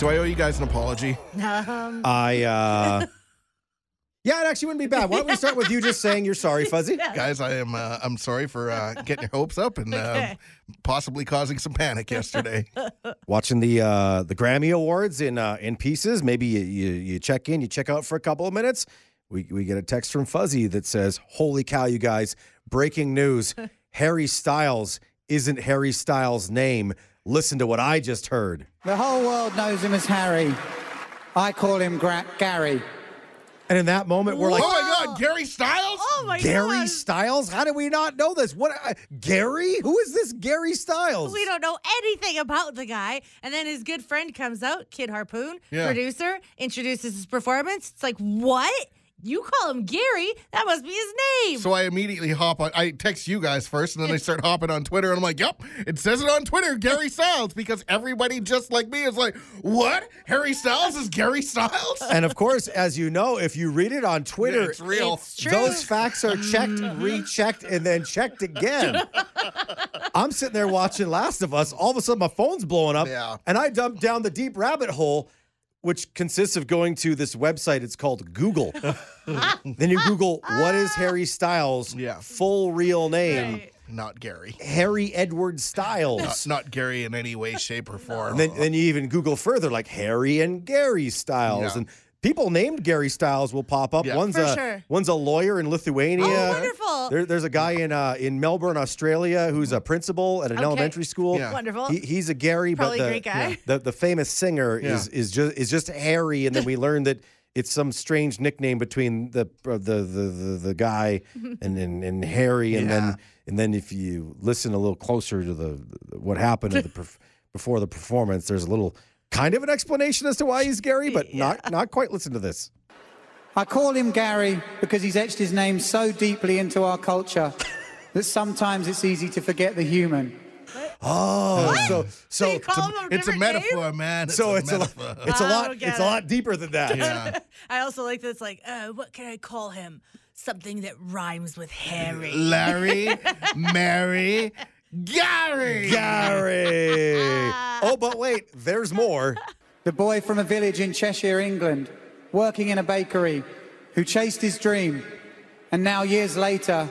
Do I owe you guys an apology? Um, I, uh, yeah, it actually wouldn't be bad. Why don't we start with you just saying you're sorry, Fuzzy? Guys, I am uh, I'm sorry for uh, getting your hopes up and uh, Okay. possibly causing some panic yesterday. Watching the uh, the Grammy Awards in uh, in pieces. Maybe you, you you check in, you check out for a couple of minutes. We we get a text from Fuzzy that says, "Holy cow, you guys! Breaking news: Harry Styles isn't Harry Styles' name. Listen to what I just heard." The whole world knows him as Harry. I call him Gra- Gary. And in that moment, we're like, oh my God, Gary Styles? oh my Gary God. Styles? How did we not know this? What uh, Gary? Who is this Gary Styles? We don't know anything about the guy. And then his good friend comes out, Kid Harpoon, Yeah. producer, introduces his performance. It's like, what? You call him Gary? That must be his name. So I immediately hop on. I text you guys first, and then I start hopping on Twitter, and I'm like, "Yep, it says it on Twitter, Gary Styles," because everybody just like me is like, "What? Harry Styles is Gary Styles?" and of course, as you know, if you read it on Twitter, it's real. It's true. those facts are checked, rechecked, and then checked again. I'm sitting there watching Last of Us. All of a sudden, my phone's blowing up, Yeah. and I dump down the deep rabbit hole, which consists of going to this website. It's called Google. then you Google what is Harry Styles' Yeah. full real name. Right. Not Gary. Harry Edward Styles. Not, not Gary in any way, shape, or form. And then, then you even Google further, like Harry and Gary Styles, Yeah. and people named Gary Styles will pop up. Yeah. One's For a sure. one's a lawyer in Lithuania. Oh, wonderful. There, there's a guy in uh, in Melbourne, Australia, who's a principal at an Okay. elementary school. Yeah. Wonderful. He, he's a Gary, Probably but a the, great guy. the the famous singer is Yeah. is just is just Harry, and then we learned that. It's some strange nickname between the uh, the, the the the guy and and, and Harry, and Yeah. then and then if you listen a little closer to the, the what happened the perf- before the performance, there's a little kind of an explanation as to why he's Gary, but not not quite. Listen to this. I call him Gary because he's etched his name so deeply into our culture that sometimes it's easy to forget the human. Oh, so so you call a it's a metaphor, name? man. It's so a it's a lot, metaphor. it's a I lot don't get it's a lot deeper than that. yeah. I also like this, like, uh, what can I call him? Something that rhymes with Harry. Larry, Mary, Gary. Gary. oh, but wait, there's more. The boy from a village in Cheshire, England, working in a bakery, who chased his dream and now years later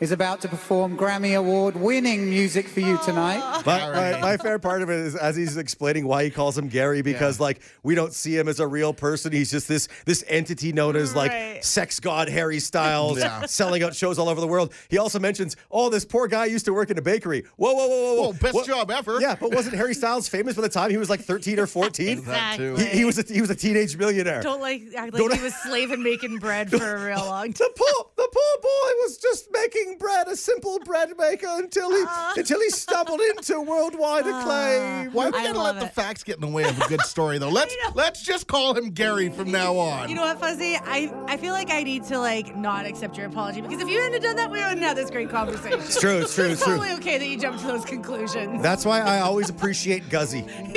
is about to perform Grammy Award winning music for you tonight. My, my, my favorite part of it is as he's explaining why he calls him Gary because Yeah. like we don't see him as a real person. He's just this this entity known as like Right. sex god Harry Styles, Yeah. selling out shows all over the world. He also mentions, oh, this poor guy used to work in a bakery. Whoa, whoa, whoa, whoa, whoa! Whoa, best What- job ever. Yeah, but wasn't Harry Styles famous by the time he was like 13 or 14? That too. He, he was a, he was a teenage millionaire. Don't like act like Don't- he was slaving making bread for a real long time. The poor, the poor boy was just making bread, a simple bread maker, until he uh-huh. until he stumbled into worldwide ah. acclaim. Why we I gotta love let the facts get in the way of a good story, though? Let's let's just call him Gary from now on. You know what, Fuzzy? I, I feel like I need to like not accept your apology because if you hadn't done that, we wouldn't have this great conversation. It's true, it's true, It's it's true. totally okay that you jumped to those conclusions. That's why I always appreciate Guzzy.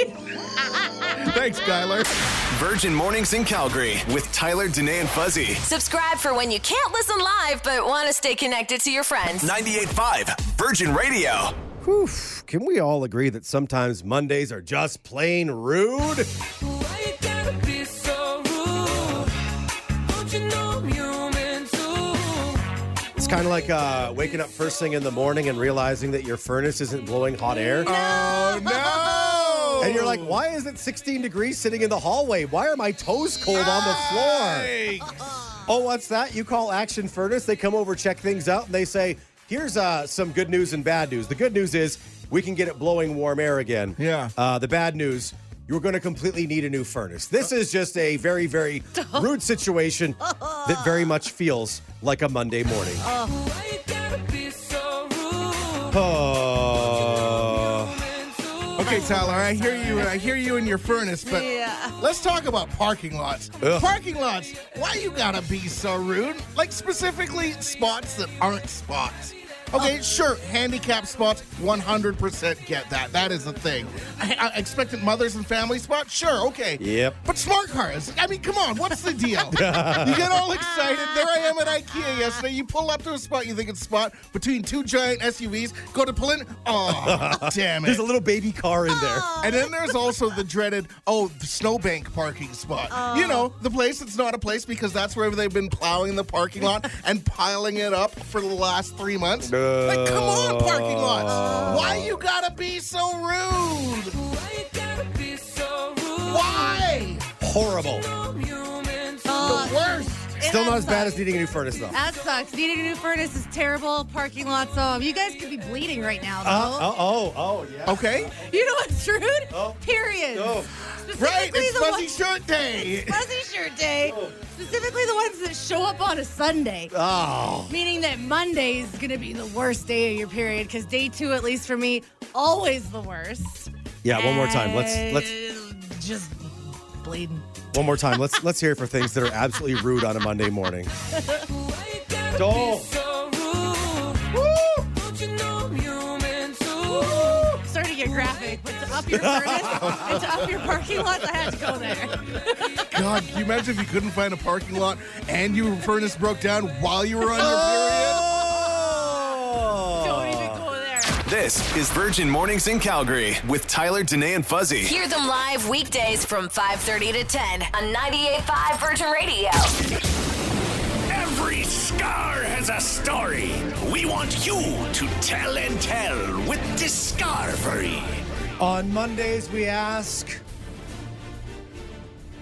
Thanks, Skylar. Virgin Mornings in Calgary with Tyler, Danae, and Fuzzy. Subscribe for when you can't listen live but want to stay connected to your friends. 98.5 Virgin Radio. Whew. Can we all agree that sometimes Mondays are just plain rude? It's kind of like uh, waking up first thing in the morning and realizing that your furnace isn't blowing hot air. Oh no! And you're like, why is it 16 degrees sitting in the hallway? Why are my toes cold on the floor? Oh, what's that? You call Action Furnace. They come over, check things out, and they say, here's uh, some good news and bad news. The good news is we can get it blowing warm air again. Yeah. Uh, the bad news, you're going to completely need a new furnace. This is just a very, very rude situation that very much feels like a Monday morning. Oh. Okay, Tyler, I hear you. I hear you in your furnace, but Yeah. let's talk about parking lots. Ugh. Parking lots. Why you gotta be so rude? Like specifically spots that aren't spots. Okay, sure, handicap spots, 100% get that. That is the thing. I, I expected mothers and family spots, sure, okay. Yep. But smart cars, I mean, come on, what's the deal? you get all excited. There I am at IKEA yesterday. You pull up to a spot, you think it's spot between two giant SUVs, go to pull in, oh, damn it. There's a little baby car in there. And then there's also the dreaded, oh, the snowbank parking spot. You know, the place that's not a place because that's where they've been plowing the parking lot and piling it up for the last three months. Like, come on, parking lots. Why you gotta be so rude? Why? Horrible. Uh, The worst. Still not as bad as needing a new furnace, though. That sucks. Needing a new furnace is terrible. Parking lots. Um, you guys could be bleeding right now, though. Uh, oh, oh, oh, yeah. Okay. You know what's rude? Oh. Periods. Oh. Right, it's the fuzzy ones- shirt day. Fuzzy shirt day. Specifically the ones that show up on a Sunday. Oh. Meaning that Monday is going to be the worst day of your period because day two, at least for me, always the worst. Yeah, one more time. Let's let's Just bleeding. one more time. Let's let's hear it for things that are absolutely rude on a Monday morning. Starting to get graphic, but to up your furnace and to up your parking lots, I had to go there. God, can you imagine if you couldn't find a parking lot and your furnace broke down while you were on your period? Oh. Don't even go there. This is Virgin Mornings in Calgary with Tyler, Danae, and Fuzzy. Hear them live weekdays from 5:30 to 10 on 98.5 Virgin Radio. Every scar has a story. We want you to tell and tell with Discovery. On Mondays, we ask,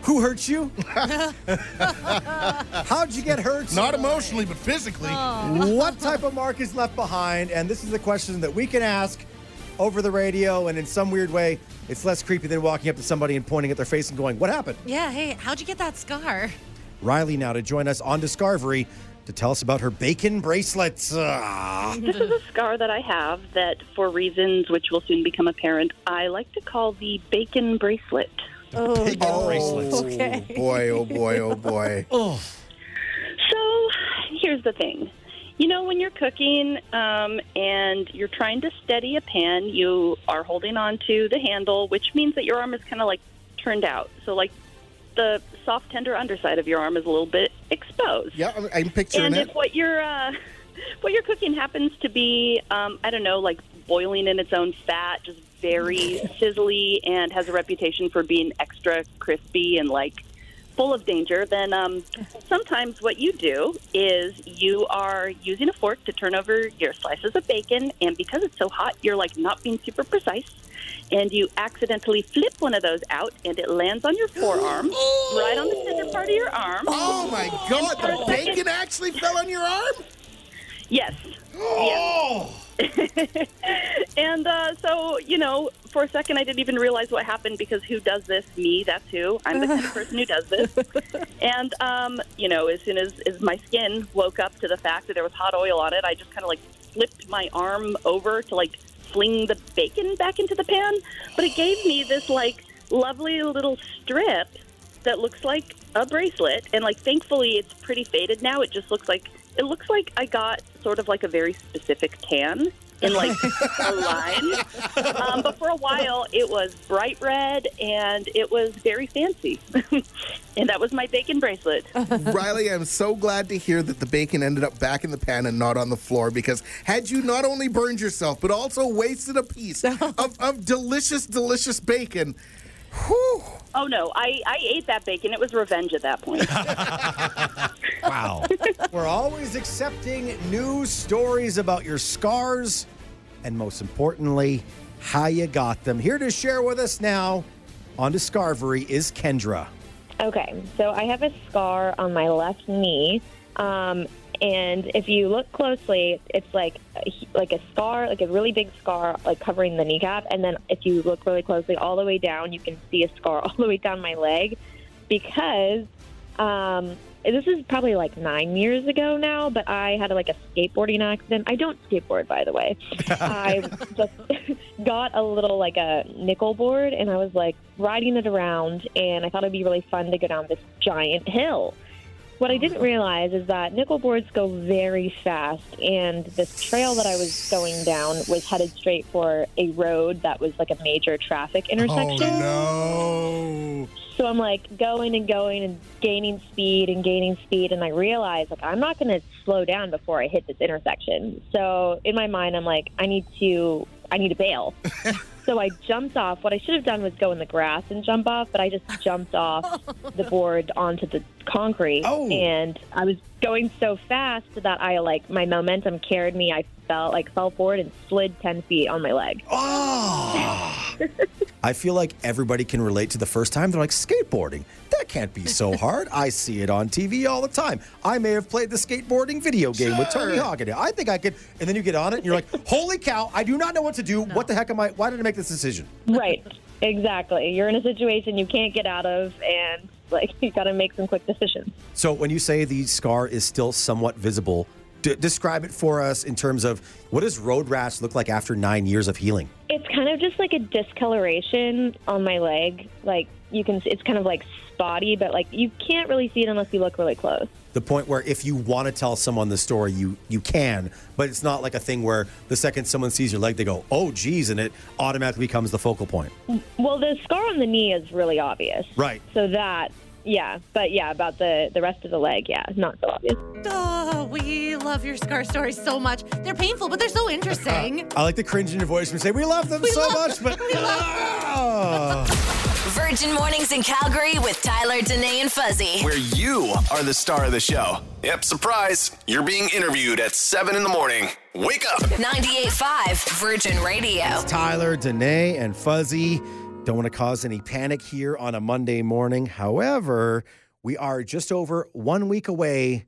who hurt you? How'd you get hurt? Not emotionally, but physically. what type of mark is left behind? And this is the question that we can ask over the radio, and in some weird way, it's less creepy than walking up to somebody and pointing at their face and going, What happened? Yeah, hey, how'd you get that scar? Riley now to join us on Discovery to tell us about her bacon bracelets. Ah. This is a scar that I have that, for reasons which will soon become apparent, I like to call the bacon bracelet. Oh, Bacon bracelets. okay. Boy, oh boy, oh boy. So, here's the thing. You know, when you're cooking um, and you're trying to steady a pan, you are holding on to the handle, which means that your arm is kind of like turned out. So, like, the soft, tender underside of your arm is a little bit exposed. Yeah, I'm, I'm picturing and it. if what you're uh, what you're cooking happens to be, um, I don't know, like boiling in its own fat, just very sizzly, and has a reputation for being extra crispy and like full of danger, then um, sometimes what you do is you are using a fork to turn over your slices of bacon, and because it's so hot, you're like not being super precise. And you accidentally flip one of those out, and it lands on your forearm, right on the center part of your arm. Oh my God, the bacon actually fell on your arm? Yes. Oh! And uh, so, you know, for a second, I didn't even realize what happened because who does this? Me, that's who. I'm the kind of person who does this. And, um, you know, as soon as, as my skin woke up to the fact that there was hot oil on it, I just kind of like flipped my arm over to like fling the bacon back into the pan. But it gave me this like lovely little strip that looks like a bracelet. And like, thankfully, it's pretty faded now. It just looks like it looks like I got sort of like a very specific tan in like a line. Um, but for a while, it was bright red and it was very fancy. and that was my bacon bracelet. Riley, I'm so glad to hear that the bacon ended up back in the pan and not on the floor because had you not only burned yourself, but also wasted a piece of, of delicious, delicious bacon, whew, Oh no, I, I ate that bacon. It was revenge at that point. Wow. We're always accepting news stories about your scars and, most importantly, how you got them. Here to share with us now on Discovery is Kendra. Okay, so I have a scar on my left knee, um, and if you look closely, it's like like a scar, like a really big scar, like covering the kneecap. And then if you look really closely, all the way down, you can see a scar all the way down my leg, because um, this is probably like nine years ago now. But I had like a skateboarding accident. I don't skateboard, by the way. I just got a little like a nickel board, and I was like riding it around, and I thought it'd be really fun to go down this giant hill. What I didn't realize is that nickel boards go very fast, and this trail that I was going down was headed straight for a road that was like a major traffic oh, intersection. Oh, no. So I'm like going and going and gaining speed and gaining speed, and I realize like I'm not going to slow down before I hit this intersection. So in my mind, I'm like, I need to, I need to bail. so I jumped off. What I should have done was go in the grass and jump off, but I just jumped off the board onto the concrete, Oh. and I was going so fast that I like my momentum carried me. I fell like fell forward and slid ten feet on my leg. Oh. I feel like everybody can relate to the first time they're like skateboarding. That can't be so hard. I see it on TV all the time. I may have played the skateboarding video game with Tony Hawk in it. I think I could. And then you get on it and you're like, holy cow, I do not know what to do. What the heck am I? Why did I make this decision? Right. Exactly. You're in a situation you can't get out of, and like you got to make some quick decisions. So when you say the scar is still somewhat visible, d- describe it for us in terms of what does road rash look like after nine years of healing? It's kind of just like a discoloration on my leg. Like you can, it's kind of like spotty, but like you can't really see it unless you look really close. the point where if you want to tell someone the story, you you can, but it's not like a thing where the second someone sees your leg, they go, "Oh, geez," and it automatically becomes the focal point. Well, the scar on the knee is really obvious. Right. So that, yeah, but yeah, about the the rest of the leg, yeah, not so obvious. Oh, we love your scar stories so much. They're painful, but they're so interesting. I like the cringe in your voice when you say, "We love them so love- much," but Ah. Virgin Mornings in Calgary with Tyler, Danae, and Fuzzy. Where you are the star of the show. Yep, surprise. You're being interviewed at 7 in the morning. Wake up. 98.5 Virgin Radio. Tyler, Danae, and Fuzzy. Don't want to cause any panic here on a Monday morning. However, we are just over one week away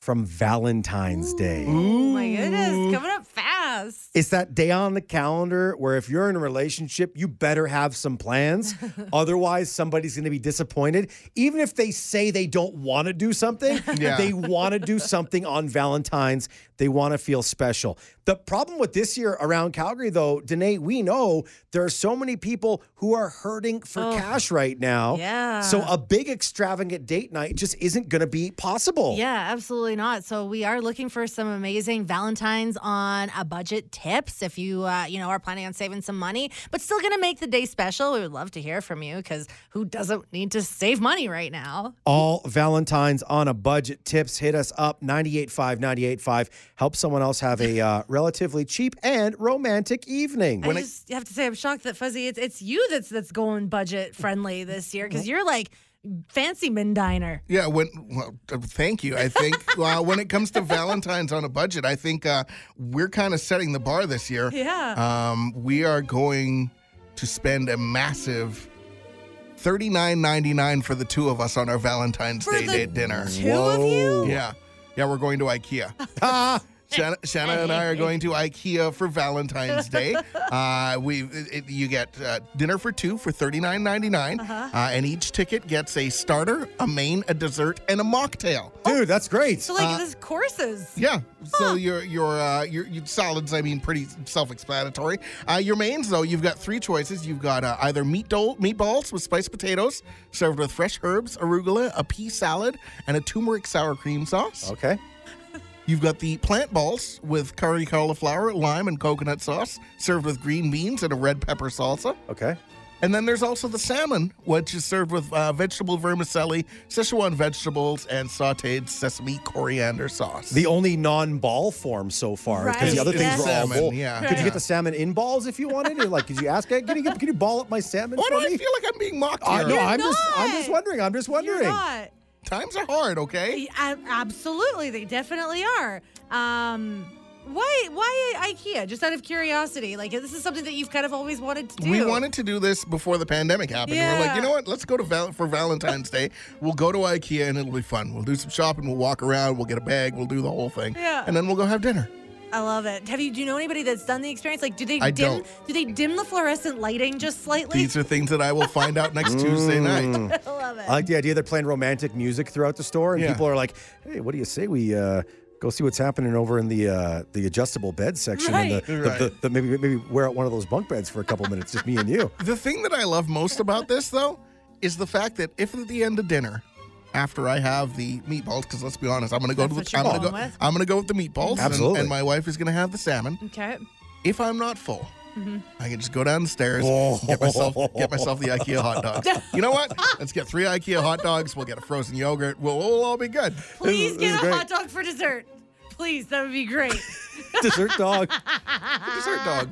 from Valentine's Day. Oh my goodness, coming up fast. It's that day on the calendar where if you're in a relationship, you better have some plans. Otherwise, somebody's going to be disappointed. Even if they say they don't want to do something, Yeah. they want to do something on Valentine's. They want to feel special. The problem with this year around Calgary, though, Danae, we know there are so many people who are hurting for Oh. cash right now. Yeah. So a big extravagant date night just isn't going to be possible. Yeah, absolutely not. So we are looking for some amazing Valentines on a budget tips if you uh, you know are planning on saving some money, but still going to make the day special. We would love to hear from you because who doesn't need to save money right now? All Valentine's on a budget tips. Hit us up 985 985. Help someone else have a uh, relatively cheap and romantic evening. When I just have to say, I'm shocked that Fuzzy, it's it's you that's that's going budget friendly this year because you're like fancy min diner. Yeah, when well, uh, thank you. I think uh, when it comes to Valentine's on a budget, I think uh, we're kind of setting the bar this year. Yeah. Um, we are going to spend a massive thirty nine ninety nine for the two of us on our Valentine's For Day date dinner. Two of you? Yeah, yeah, we're going to IKEA. Shanna, Shanna and I are going to IKEA for Valentine's Day. Uh, we it, it- you get uh, dinner for two for thirty nine ninety nine, Uh-huh. uh, and each ticket gets a starter, a main, a dessert, and a mocktail. dude, that's great. So like this courses. Yeah. So your your uh, your your solids, I mean, pretty self-explanatory. Uh, your mains, though, you've got three choices. You've got uh, either meat dole, meatballs with spiced potatoes, served with fresh herbs, arugula, a pea salad, and a turmeric sour cream sauce. Okay. You've got the plant balls with curry cauliflower, lime, and coconut sauce, served with green beans and a red pepper salsa. Okay. And then there's also the salmon, which is served with uh, vegetable vermicelli, Szechuan vegetables, and sautéed sesame coriander sauce. The only non-ball form so far, because the Right, other things yes. were all Salmon, bowl. yeah. Could you get the salmon in balls if you wanted? Or, like, could you ask? Can you, can you ball up my salmon Why for do I feel like I'm being mocked I here? know. You're I'm just. I'm just wondering. I'm just You're wondering. Times are hard, okay? Yeah, absolutely, they definitely are. Um, why why IKEA? Just out of curiosity, like this is something that you've kind of always wanted to do. We wanted to do this before the pandemic happened. We're like, you know what? Let's go to Val- for Valentine's Day. We'll go to IKEA and it'll be fun. We'll do some shopping. We'll walk around. We'll get a bag. We'll do the whole thing. Yeah. And then we'll go have dinner. I love it. Have you? Do you know anybody that's done the experience? Like, do they I dim? don't. Do they dim the fluorescent lighting just slightly? These are things that I will find out next Tuesday night. I love it. I like the idea they're playing romantic music throughout the store, and Yeah. people are like, "Hey, what do you say we uh, go see what's happening over in the uh, the adjustable bed section, and Right. the, the, Right. the, the maybe maybe wear out one of those bunk beds for a couple minutes, just me and you." The thing that I love most about this, though, is the fact that if at the end of dinner, after I have the meatballs, because let's be honest, I'm gonna go That's to the I'm gonna go with? I'm gonna go with the meatballs. and- Absolutely. And, my wife is gonna have the salmon. Okay. If I'm not full, Mm-hmm. I can just go downstairs, the get myself get myself the IKEA hot dogs. You know what? Let's get three IKEA hot dogs. We'll get a frozen yogurt. We'll, we'll all be good. Please this get is a great. hot dog for dessert. Please, that would be great. Dessert dog. Dessert dog.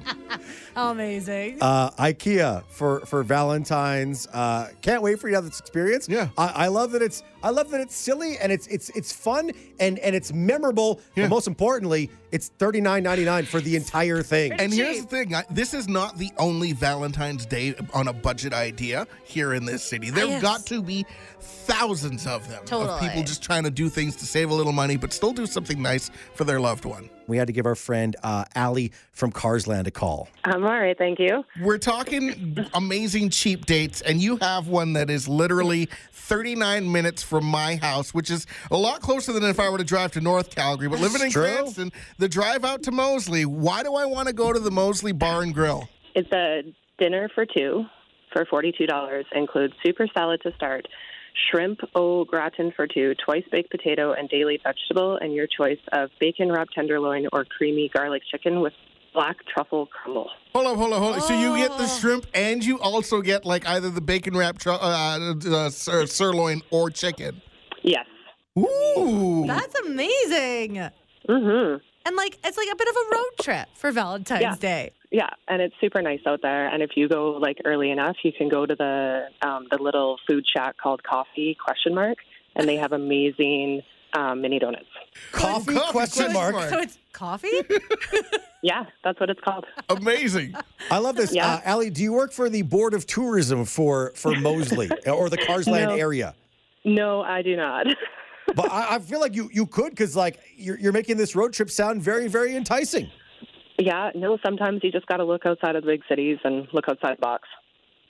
Amazing. Uh, IKEA for for Valentine's. Uh, can't wait for you to have this experience. Yeah. I, I love that it's I love that it's silly and it's it's it's fun and and it's memorable. Yeah. But most importantly, it's thirty nine ninety nine for the entire thing. And here's the thing: I, this is not the only Valentine's Day on a budget idea here in this city. Ah, There've Yes. got to be thousands of them of Totally. people just trying to do things to save a little money, but still do something nice for their loved one. We had to give our friend uh, Allie from Carseland a call. I'm all right, thank you. We're talking amazing cheap dates, and you have one that is literally 39 minutes from my house, which is a lot closer than if I were to drive to North Calgary. But living in true. Cranston, the drive out to Mossleigh, why do I want to go to the Mossleigh Bar and Grill? It's a dinner for two for $42. Includes super salad to start, shrimp au gratin for two, twice baked potato, and daily vegetable, and your choice of bacon wrapped tenderloin or creamy garlic chicken with black truffle crumble. Hold on, hold on, hold on. So you get the Oh. shrimp, and you also get like either the bacon wrap tr- uh, uh, sir- sirloin or chicken. Yes. Ooh, That's amazing. Mm-hmm. And like it's like a bit of a road trip for Valentine's Yeah. Day. Yeah, and it's super nice out there. And if you go like early enough, you can go to the um, the little food shack called Coffee Question Mark, and they have amazing um, mini donuts. Coffee, coffee, question mark. So it's coffee? Yeah, that's what it's called. amazing. I love this. Yeah. Uh, Allie, do you work for the Board of Tourism for for Mossleigh or the Carseland No. area? No, I do not. But I, I feel like you you could because like you're you're making this road trip sound very very enticing. Yeah, no. Sometimes you just got to look outside of the big cities and look outside the box.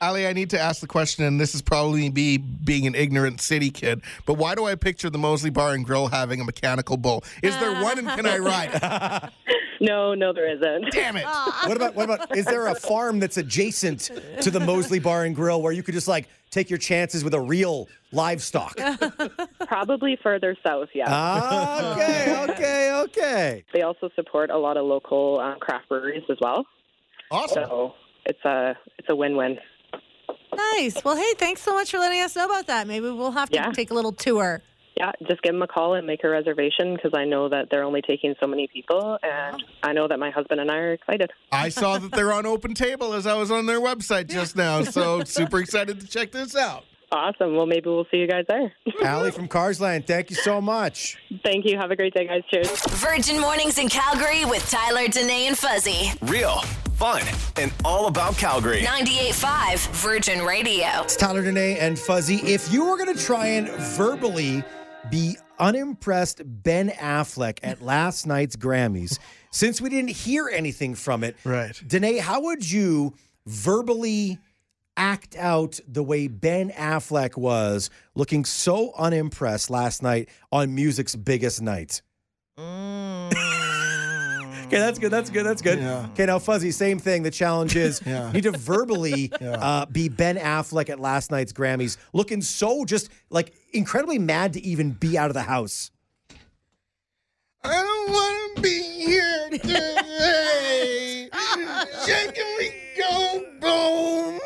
Ali, I need to ask the question, and this is probably me being an ignorant city kid, but why do I picture the Mossleigh Bar and Grill having a mechanical bull? Is there one, and can I ah. ride? No, no, there isn't. Damn it! What about what about is there a farm that's adjacent to the Mossleigh Bar and Grill where you could just like take your chances with a real livestock? Probably further south. Yeah. Ah, okay, okay, okay. they also support a lot of local um, craft breweries as well. Awesome. So it's a it's a win win. nice. Well, hey, thanks so much for letting us know about that. Maybe we'll have to Yeah. take a little tour. Yeah, just give them a call and make a reservation because I know that they're only taking so many people, and I know that my husband and I are excited. I saw that they're on Open Table as I was on their website just now, so super excited to check this out. Awesome. Well, maybe we'll see you guys there. Allie from Carseland, thank you so much. Thank you. Have a great day, guys. Cheers. Virgin Mornings in Calgary with Tyler, Danae, and Fuzzy. Real, fun, and all about Calgary. 98.5 Virgin Radio. It's Tyler Danae and Fuzzy. If you were going to try and verbally be unimpressed Ben Affleck at last night's Grammys, since we didn't hear anything from it, Right. Danae, how would you verbally act out the way Ben Affleck was looking so unimpressed last night on music's biggest night? Okay, that's good. That's good. That's good. Yeah. Okay, now Fuzzy, same thing. The challenge is Yeah. you need to verbally uh, be Ben Affleck at last night's Grammys, looking so just like incredibly mad to even be out of the house. I don't want to be here today. Shaking me go boom.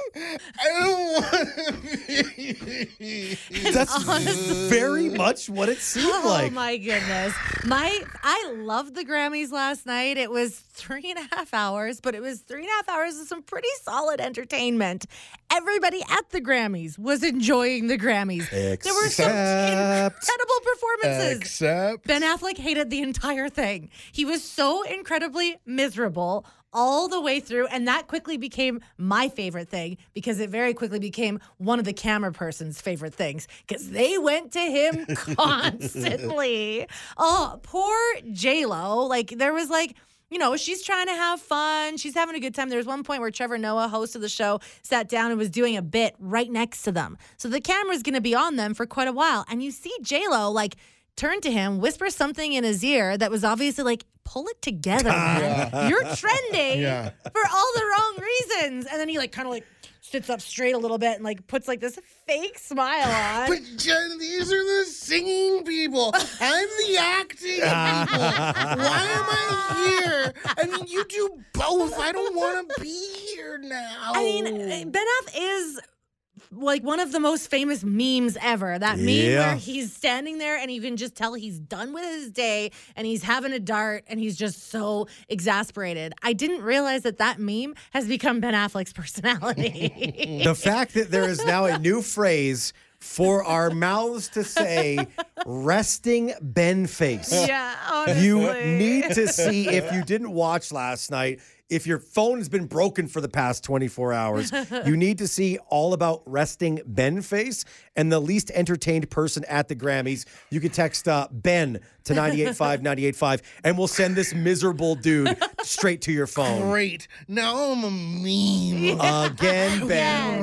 I don't want to be. That's very much what it seemed Oh like. Oh my goodness. My I loved the Grammys last night. It was three and a half hours, but it was three and a half hours of some pretty solid entertainment. Everybody at the Grammys was enjoying the Grammys. there were some Except- incredible performances. Except. Ben Affleck hated the entire thing. He was so incredibly miserable all the way through. And that quickly became my favorite thing because it very quickly became one of the camera person's favorite things because they went to him constantly. oh, poor J-Lo. Like, there was like, you know, she's trying to have fun. She's having a good time. There was one point where Trevor Noah, host of the show, sat down and was doing a bit right next to them. So the camera's going to be on them for quite a while. And you see J-Lo, like, turn to him, whisper something in his ear that was obviously like, pull it together, ah, man. You're trending Yeah. for all the wrong reasons. And then he like kind of like sits up straight a little bit and like puts like this fake smile on. But Jen, these are the singing people. I'm the acting people. Why am I here? I mean, you do both. I don't want to be here now. I mean, Ben Aff is like one of the most famous memes ever. That meme Yeah. where he's standing there and you can just tell he's done with his day and he's having a dart and he's just so exasperated. I didn't realize that that meme has become Ben Affleck's personality. the fact that there is now a new phrase for our mouths to say resting Ben face. yeah, honestly. You need to see if you didn't watch last night. If your phone has been broken for the past 24 hours, you need to see all about resting Ben face and the least entertained person at the Grammys. You can text uh, Ben to 985 985 and we'll send this miserable dude straight to your phone. Great. Now I'm a meme. Again, Ben.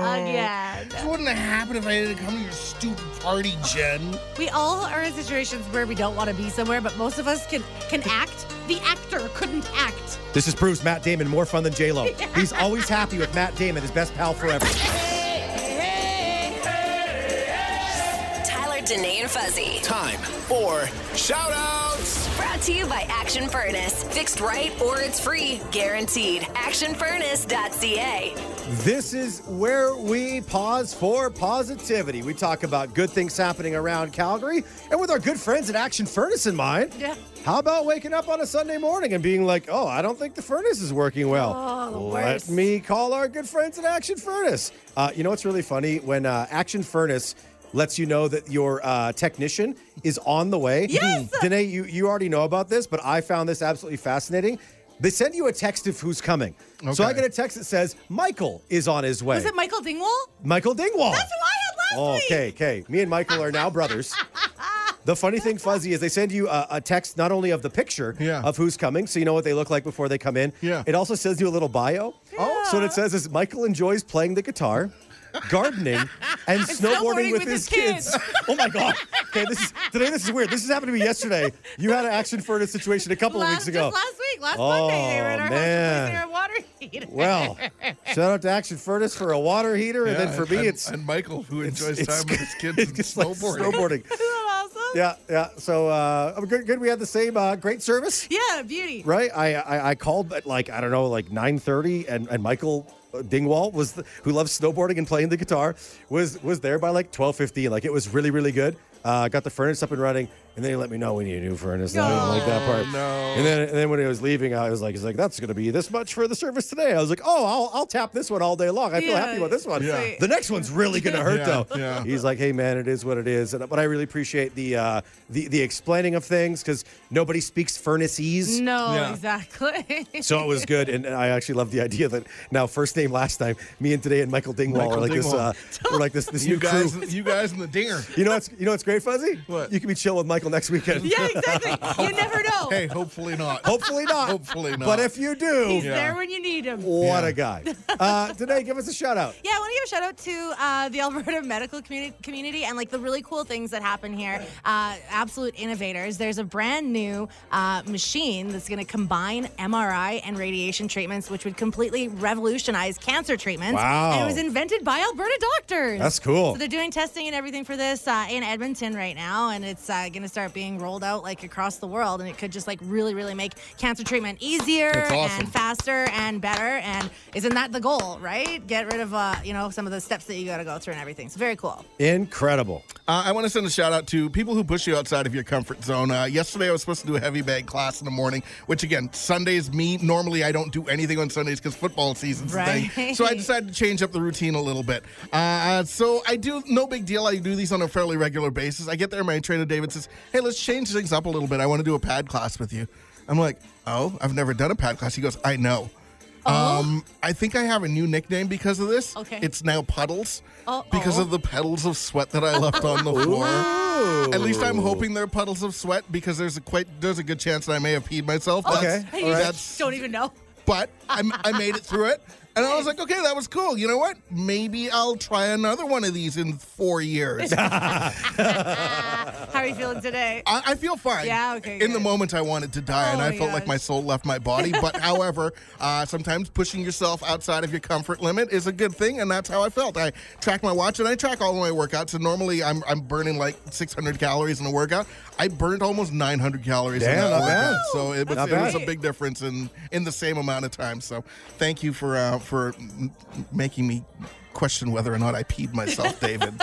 Again. This wouldn't have happened if I didn't come to your stupid party, Jen. We all are in situations where we don't want to be somewhere, but most of us can can act. The actor couldn't act. This is proves Matt Damon more fun than J Lo. He's always happy with Matt Damon, his best pal forever. Danae, and Fuzzy. Time for shout outs. Brought to you by Action Furnace. Fixed right or it's free. Guaranteed. ActionFurnace.ca. This is where we pause for positivity. We talk about good things happening around Calgary and with our good friends at Action Furnace in mind. Yeah. How about waking up on a Sunday morning and being like, oh, I don't think the furnace is working well? Oh, Let worst. me call our good friends at Action Furnace. Uh, you know what's really funny? When uh, Action Furnace lets you know that your uh, technician is on the way. Yes! Danae, you, you already know about this, but I found this absolutely fascinating. They send you a text of who's coming. Okay. So I get a text that says, Michael is on his way. Was it Michael Dingwall? Michael Dingwall. That's who I had last Oh, week. okay, okay. Me and Michael are now brothers. The funny thing, Fuzzy, is they send you a, a text not only of the picture Yeah. of who's coming, so you know what they look like before they come in. Yeah. It also sends you a little bio. Oh. So what it says is Michael enjoys playing the guitar, gardening, and snowboarding, with, his, kids. oh my god. Okay, this is today. This is weird. This has happened to me yesterday. You had an action furnace situation a couple of weeks ago. Just last week, last Oh, Monday, they were in our man. house replacing our water heater. Well, shout out to Action Furnace for a water heater, and then for and, me, it's and Michael who enjoys it's- time with his kids and it's like snowboarding. snowboarding. Isn't that awesome? Yeah, yeah. So uh, good, good. We had the same uh, great service, Yeah, beauty. right? I, I I called at like I don't know, like nine thirty, and and Michael Dingwall was the, who loves snowboarding and playing the guitar was was there by like twelve fifteen. Like it was really really good. Uh, got the furnace up and running, and then he let me know we need a new furnace. I didn't like that part. no. And then and then when he was leaving, I was like, he's like, that's going to be this much for the service today. I was like, oh, I'll I'll tap this one all day long. I feel Yeah, happy about this one. Yeah. The next one's really going to hurt Yeah, though. yeah. He's like, hey man, it is what it is. And, but I really appreciate the uh, the the explaining of things because nobody speaks furnaceese. No, Yeah. exactly. So it was good, and I actually love the idea that now first name last name, me and today and Michael Dingwall Michael are like this. Uh, we're like this this You new guys, crew. you guys in the dinger. You know what's you know what's great, Fuzzy? What? You can be chill with Michael next weekend. yeah, exactly. You never know. Hey, hopefully not. Hopefully not. Hopefully not. But if you do, He's Yeah. there when you need him. what Yeah. a guy. Uh, today, give us a shout out. Yeah, I want to give a shout out to uh, the Alberta medical community, community and like the really cool things that happen here. Uh, absolute innovators. There's a brand new uh, machine that's going to combine MRI and radiation treatments, which would completely revolutionize cancer treatments. Wow. And it was invented by Alberta doctors. That's cool. So they're doing testing and everything for this uh, in Edmonton right now, and it's uh, going to start being rolled out like across the world, and it could just like really, really make cancer treatment easier awesome. and faster and better. And isn't that the goal, right? Get rid of uh, you know some of the steps that you got to go through and everything. It's very cool. Incredible. Uh, I want to send a shout out to people who push you outside of your comfort zone. Uh, yesterday, I was supposed to do a heavy bag class in the morning, which again, Sundays, me, normally I don't do anything on Sundays because football season's a thing. So I decided to change up the routine a little bit. Uh, so I do, no big deal. I do these on a fairly regular basis. I get there, my trainer David says, Hey, let's change things up a little bit. I want to do a pad class with you. I'm like, Oh, I've never done a pad class. He goes, I know. Um, I think I have a new nickname because of this. Okay. It's now Puddles Oh, because oh. of the puddles of sweat that I left on the floor. At least I'm hoping they're puddles of sweat because there's a quite there's a good chance that I may have peed myself. Okay, That's- Hey, you right. That's don't even know. but I'm, I made it through it. And I was like, okay, that was cool. You know what? Maybe I'll try another one of these in four years. How How are you feeling today? I, I feel fine. Yeah, okay, In the moment, I wanted to die, and Oh I my felt like my soul left my body. But however, uh, sometimes pushing yourself outside of your comfort limit is a good thing, and that's how I felt. I track my watch and I track all of my workouts. And normally, I'm I'm burning like 600 calories in a workout. I burned almost 900 calories in that workout. bad. So it was it was a big difference in in the same amount of time. So thank you for uh, for m- making me question whether or not I peed myself, David.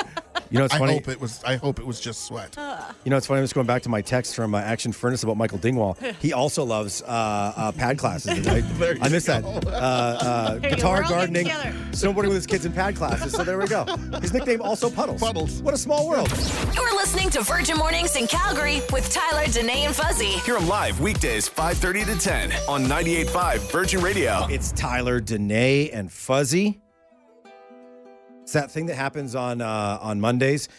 You know, it's funny. I funny. hope it was. I hope it was just sweat. You know, it's funny. I was going back to my text from uh, Action Furnace about Michael Dingwall. He also loves uh, uh, pad classes. I, There you I missed that. go. Uh, uh, There go. guitar, We're all getting gardening, snowboarding with his kids in pad classes. So there we go. His nickname also Puddles. Puddles. What a small world. You're listening to Virgin Mornings in Calgary with Tyler, Danae, and Fuzzy. Hear them live weekdays 5:30 to 10 on 98.5 Virgin Radio. It's Tyler, Danae, and Fuzzy. It's that thing that happens on uh, on Mondays.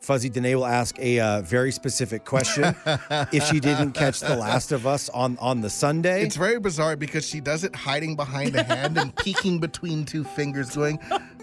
Fuzzy Danae will ask a uh, very specific question if she didn't catch The Last of Us on on the Sunday. It's very bizarre because she does it hiding behind a hand and peeking between two fingers, going,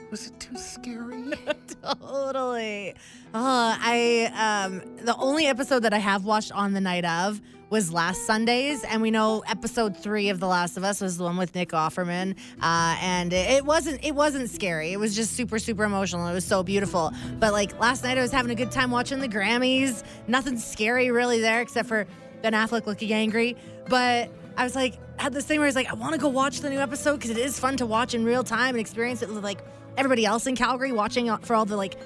"Was it too scary?" totally. Uh, I um the only episode that I have watched on the night of was last Sunday's, and we know episode three of The Last of Us was the one with Nick Offerman, uh, and it, wasn't it wasn't scary. It was just super super emotional. It was so beautiful. But like last night, I was having a good time watching the Grammys. Nothing scary really there except for Ben Affleck looking angry, but. I was like, had this thing where I was like, I want to go watch the new episode because it is fun to watch in real time and experience it with like everybody else in Calgary watching for all the like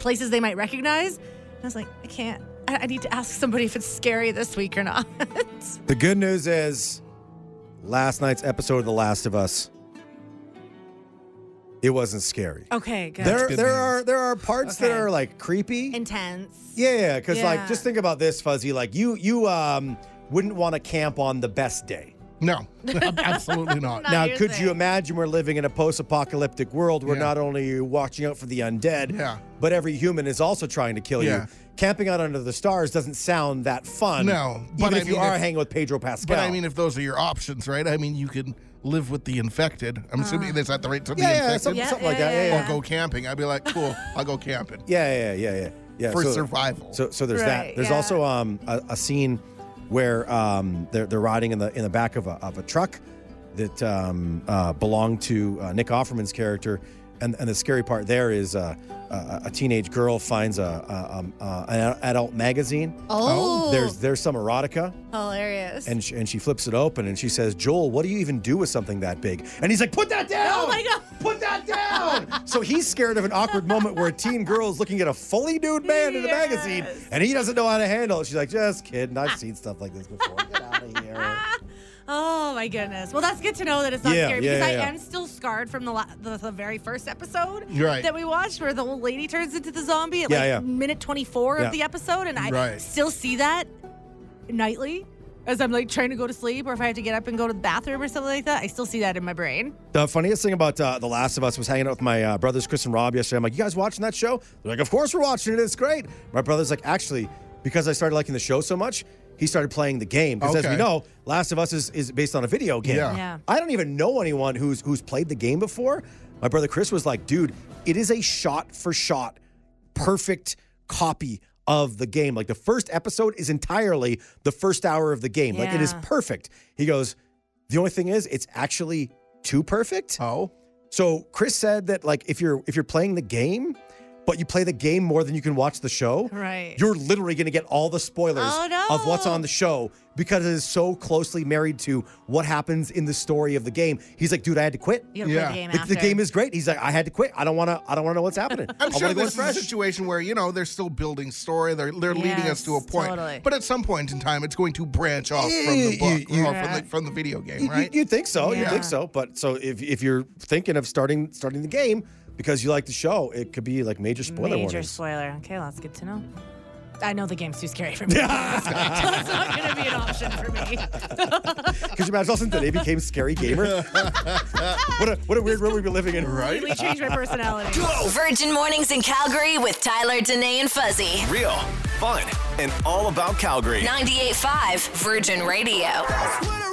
places they might recognize. And I was like, I can't. I, I need to ask somebody if it's scary this week or not. The good news is last night's episode of The Last of Us it wasn't scary. okay, good. There good there news. are there are parts that are like creepy. Intense. Yeah, yeah, because like just think about this, Fuzzy. Like you you um wouldn't want to camp on the best day. No, absolutely not. Not now, your could you imagine we're living in a post-apocalyptic world where Yeah. not only are you watching out for the undead, Yeah. but every human is also trying to kill Yeah. you? Camping out under the stars doesn't sound that fun. No, even but I if you are if- hanging with Pedro Pascal. But I mean, if those are your options, right? I mean, you can live with the infected. I'm assuming is that the right to the yeah, yeah, infected? something, Yeah, something like yeah, that. Yeah, yeah, yeah, Or go camping. I'd be like, cool, I'll go camping yeah, yeah, yeah, yeah. yeah. for so- survival. So, so there's Right, that. There's yeah. also um, a, a scene where um, they're they're riding in the in the back of a of a truck that um, uh, belonged to uh, Nick Offerman's character, and and the scary part there is uh, a, a teenage girl finds a, a, um, uh, an adult magazine. Oh, There's there's some erotica, hilarious. and she, and she flips it open, and she says, "Joel, what do you even do with something that big?" And he's like, "Put that down! Oh my God. Put that down!" so he's scared of an awkward moment where a teen girl is looking at a fully nude man in a magazine, and he doesn't know how to handle it. She's like, "Just kidding. I've seen stuff like this before. Get out of here." Oh my goodness. Well, that's good to know that it's not Yeah, scary yeah, because yeah, I am still scarred from the, la- the the very first episode Right. that we watched, where the old lady turns into the zombie at like minute twenty four Yeah. of the episode, and I Right. still see that nightly as I'm like trying to go to sleep, or if I have to get up and go to the bathroom or something like that. I still see that in my brain. The funniest thing about uh, The Last of Us was hanging out with my uh, brothers, Chris and Rob, yesterday. I'm like, you guys watching that show? They're like, of course we're watching it. It's great. My brother's like, actually, because I started liking the show so much, he started playing the game. Because as we know, Last of Us is, is based on a video game. Yeah. Yeah. I don't even know anyone who's who's played the game before. My brother Chris was like, dude, it is a shot for shot, perfect copy of the game. Like the first episode is entirely the first hour of the game. Like it is perfect. He goes, the only thing is, it's actually too perfect. oh, So Chris said that like if you're if you're playing the game, but you play the game more than you can watch the show, Right. You're literally going to get all the spoilers Oh, no. of what's on the show because it is so closely married to what happens in the story of the game. He's like, dude, I had to quit. You Yeah. play the game The, after. the game is great. He's like, I had to quit. I don't want to. I don't want to know what's happening. I I'm want sure to go in this is a fresh. situation where you know they're still building story. They're they're leading us to a point, totally. but at some point in time, it's going to branch off from the book you- or you- from the from the video game, right? you, would think so. You think so. But so if if you're thinking of starting starting the game because you like the show, it could be like major spoiler Major warnings. spoiler. Okay, well, that's good to know. I know the game's too scary for me. That's not going to be an option for me. Could you imagine all of a sudden today became scary gamer? what a what a weird world we'd be living in. Right? Completely changed my personality. Go! Virgin Mornings in Calgary with Tyler, Danae, and Fuzzy. Real, fun, and all about Calgary. 98.5 Virgin Radio.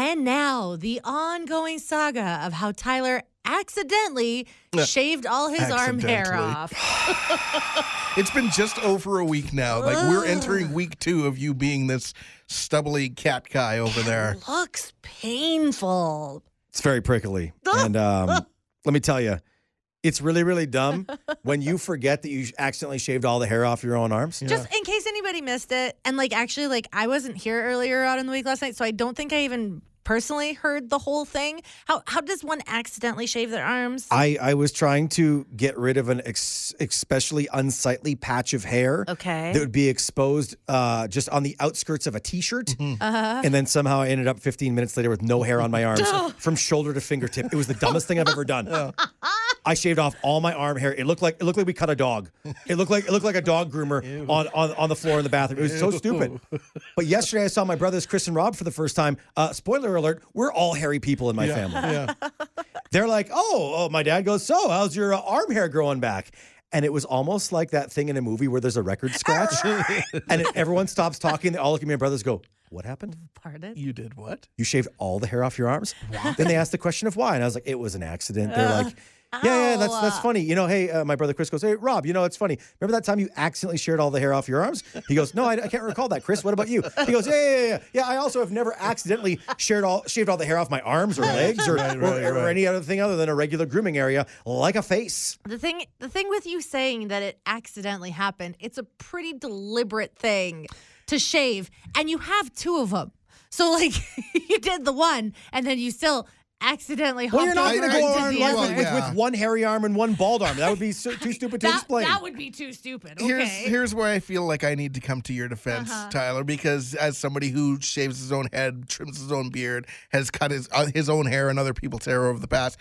And now, the ongoing saga of how Tyler accidentally shaved all his arm hair off. It's been just over a week now. Like we're entering week two of you being this stubbly cat guy over there. Looks painful. It's very prickly. And um, let me tell you, it's really, really dumb when you forget that you accidentally shaved all the hair off your own arms. Just in case anybody missed it, and like actually, like I wasn't here earlier out in the week last night, so I don't think I even personally heard the whole thing. How how does one accidentally shave their arms? I, I was trying to get rid of an ex- especially unsightly patch of hair Okay. that would be exposed uh, just on the outskirts of a t-shirt. Uh-huh. And then somehow I ended up 15 minutes later with no hair on my arms from shoulder to fingertip. It was the dumbest thing I've ever done. I shaved off all my arm hair. It looked like it looked like we cut a dog. It looked like it looked like a dog groomer on, on on the floor in the bathroom. It was so stupid. But yesterday I saw my brothers Chris and Rob for the first time. Uh, spoiler alert: We're all hairy people in my family. Yeah. They're like, oh, oh, my dad goes, so how's your uh, arm hair growing back? And it was almost like that thing in a movie where there's a record scratch and it, everyone stops talking. They all look at me and brothers go, what happened? Pardon? You did what? You shaved all the hair off your arms? Then they asked the question of why. And I was like, it was an accident. They're like, yeah, yeah, that's that's funny. You know, hey, uh, my brother Chris goes, hey, Rob, you know, it's funny. Remember that time you accidentally shared all the hair off your arms? He goes, no, I, I can't recall that. Chris, what about you? He goes, yeah, yeah, yeah, yeah. I also have never accidentally shared all shaved all the hair off my arms or legs or, Right, or, right, or right. any other thing other than a regular grooming area like a face. The thing the thing with you saying that it accidentally happened, it's a pretty deliberate thing to shave, and you have two of them. So like you did the one, and then you still accidentally Well, you're not going to go into around the with, other. with, yeah. with one hairy arm and one bald arm. That would be so, too stupid to that, explain. that would be too stupid. Okay. Here's here's where I feel like I need to come to your defense, Uh-huh. Tyler, because as somebody who shaves his own head, trims his own beard, has cut his uh, his own hair and other people's hair over the past.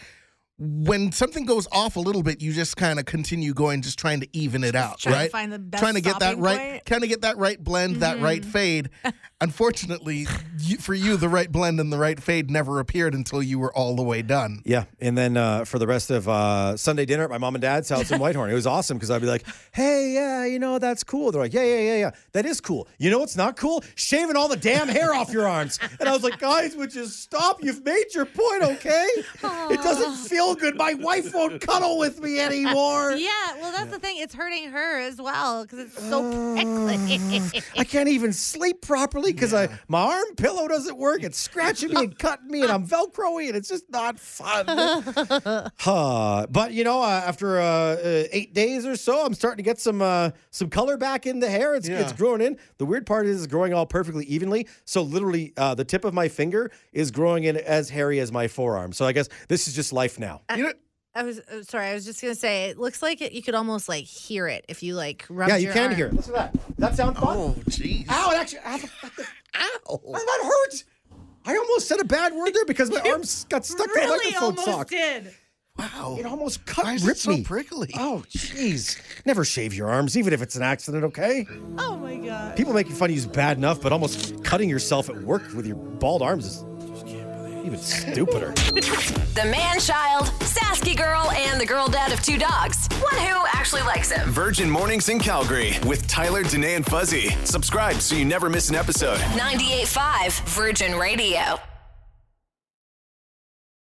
When something goes off a little bit, you just kind of continue going, just trying to even it out, trying to right? find the best trying to get that right, kind of get that right blend, that right Mm-hmm. fade. Unfortunately, you, for you, the right blend and the right fade never appeared until you were all the way done. Yeah, and then uh, for the rest of uh, Sunday dinner at my mom and dad's house in Whitehorn, it was awesome because I'd be like, "Hey, yeah, you know that's cool." They're like, "Yeah, yeah, yeah, yeah, that is cool." You know what's not cool? Shaving all the damn hair off your arms. And I was like, "Guys, would you stop? You've made your point, okay? It doesn't feel good. My wife won't cuddle with me anymore. Yeah, well, that's the thing. It's hurting her as well because it's so prickly. I can't even sleep properly because I my arm pillow doesn't work. It's scratching me and cutting me, and I'm velcroing, and it's just not fun. huh. But you know, uh, after uh, uh, eight days or so, I'm starting to get some uh, some color back in the hair. It's it's growing in. The weird part is it's growing all perfectly evenly. So literally, uh, the tip of my finger is growing in as hairy as my forearm. So I guess this is just life now. You know, I was uh, sorry. I was just gonna say it looks like it, you could almost like hear it if you like rub. yeah, you your can arm. hear. it. Listen to that. That sound fun? oh, jeez. Ow! It actually. Ow! Ow! That hurt. I almost said a bad word there because my arms got stuck to the Really, microphone almost sock. did. Wow. It almost cut Why is it ripped so me. prickly? Oh, jeez. Never shave your arms, even if it's an accident, okay? Oh my god. People making fun of you is bad enough, but almost cutting yourself at work with your bald arms is even stupider. The man child, Sasky girl, and the girl dad of two dogs. One who actually likes him. Virgin Mornings in Calgary with Tyler, Danae, and Fuzzy. Subscribe so you never miss an episode. 98.5 Virgin Radio.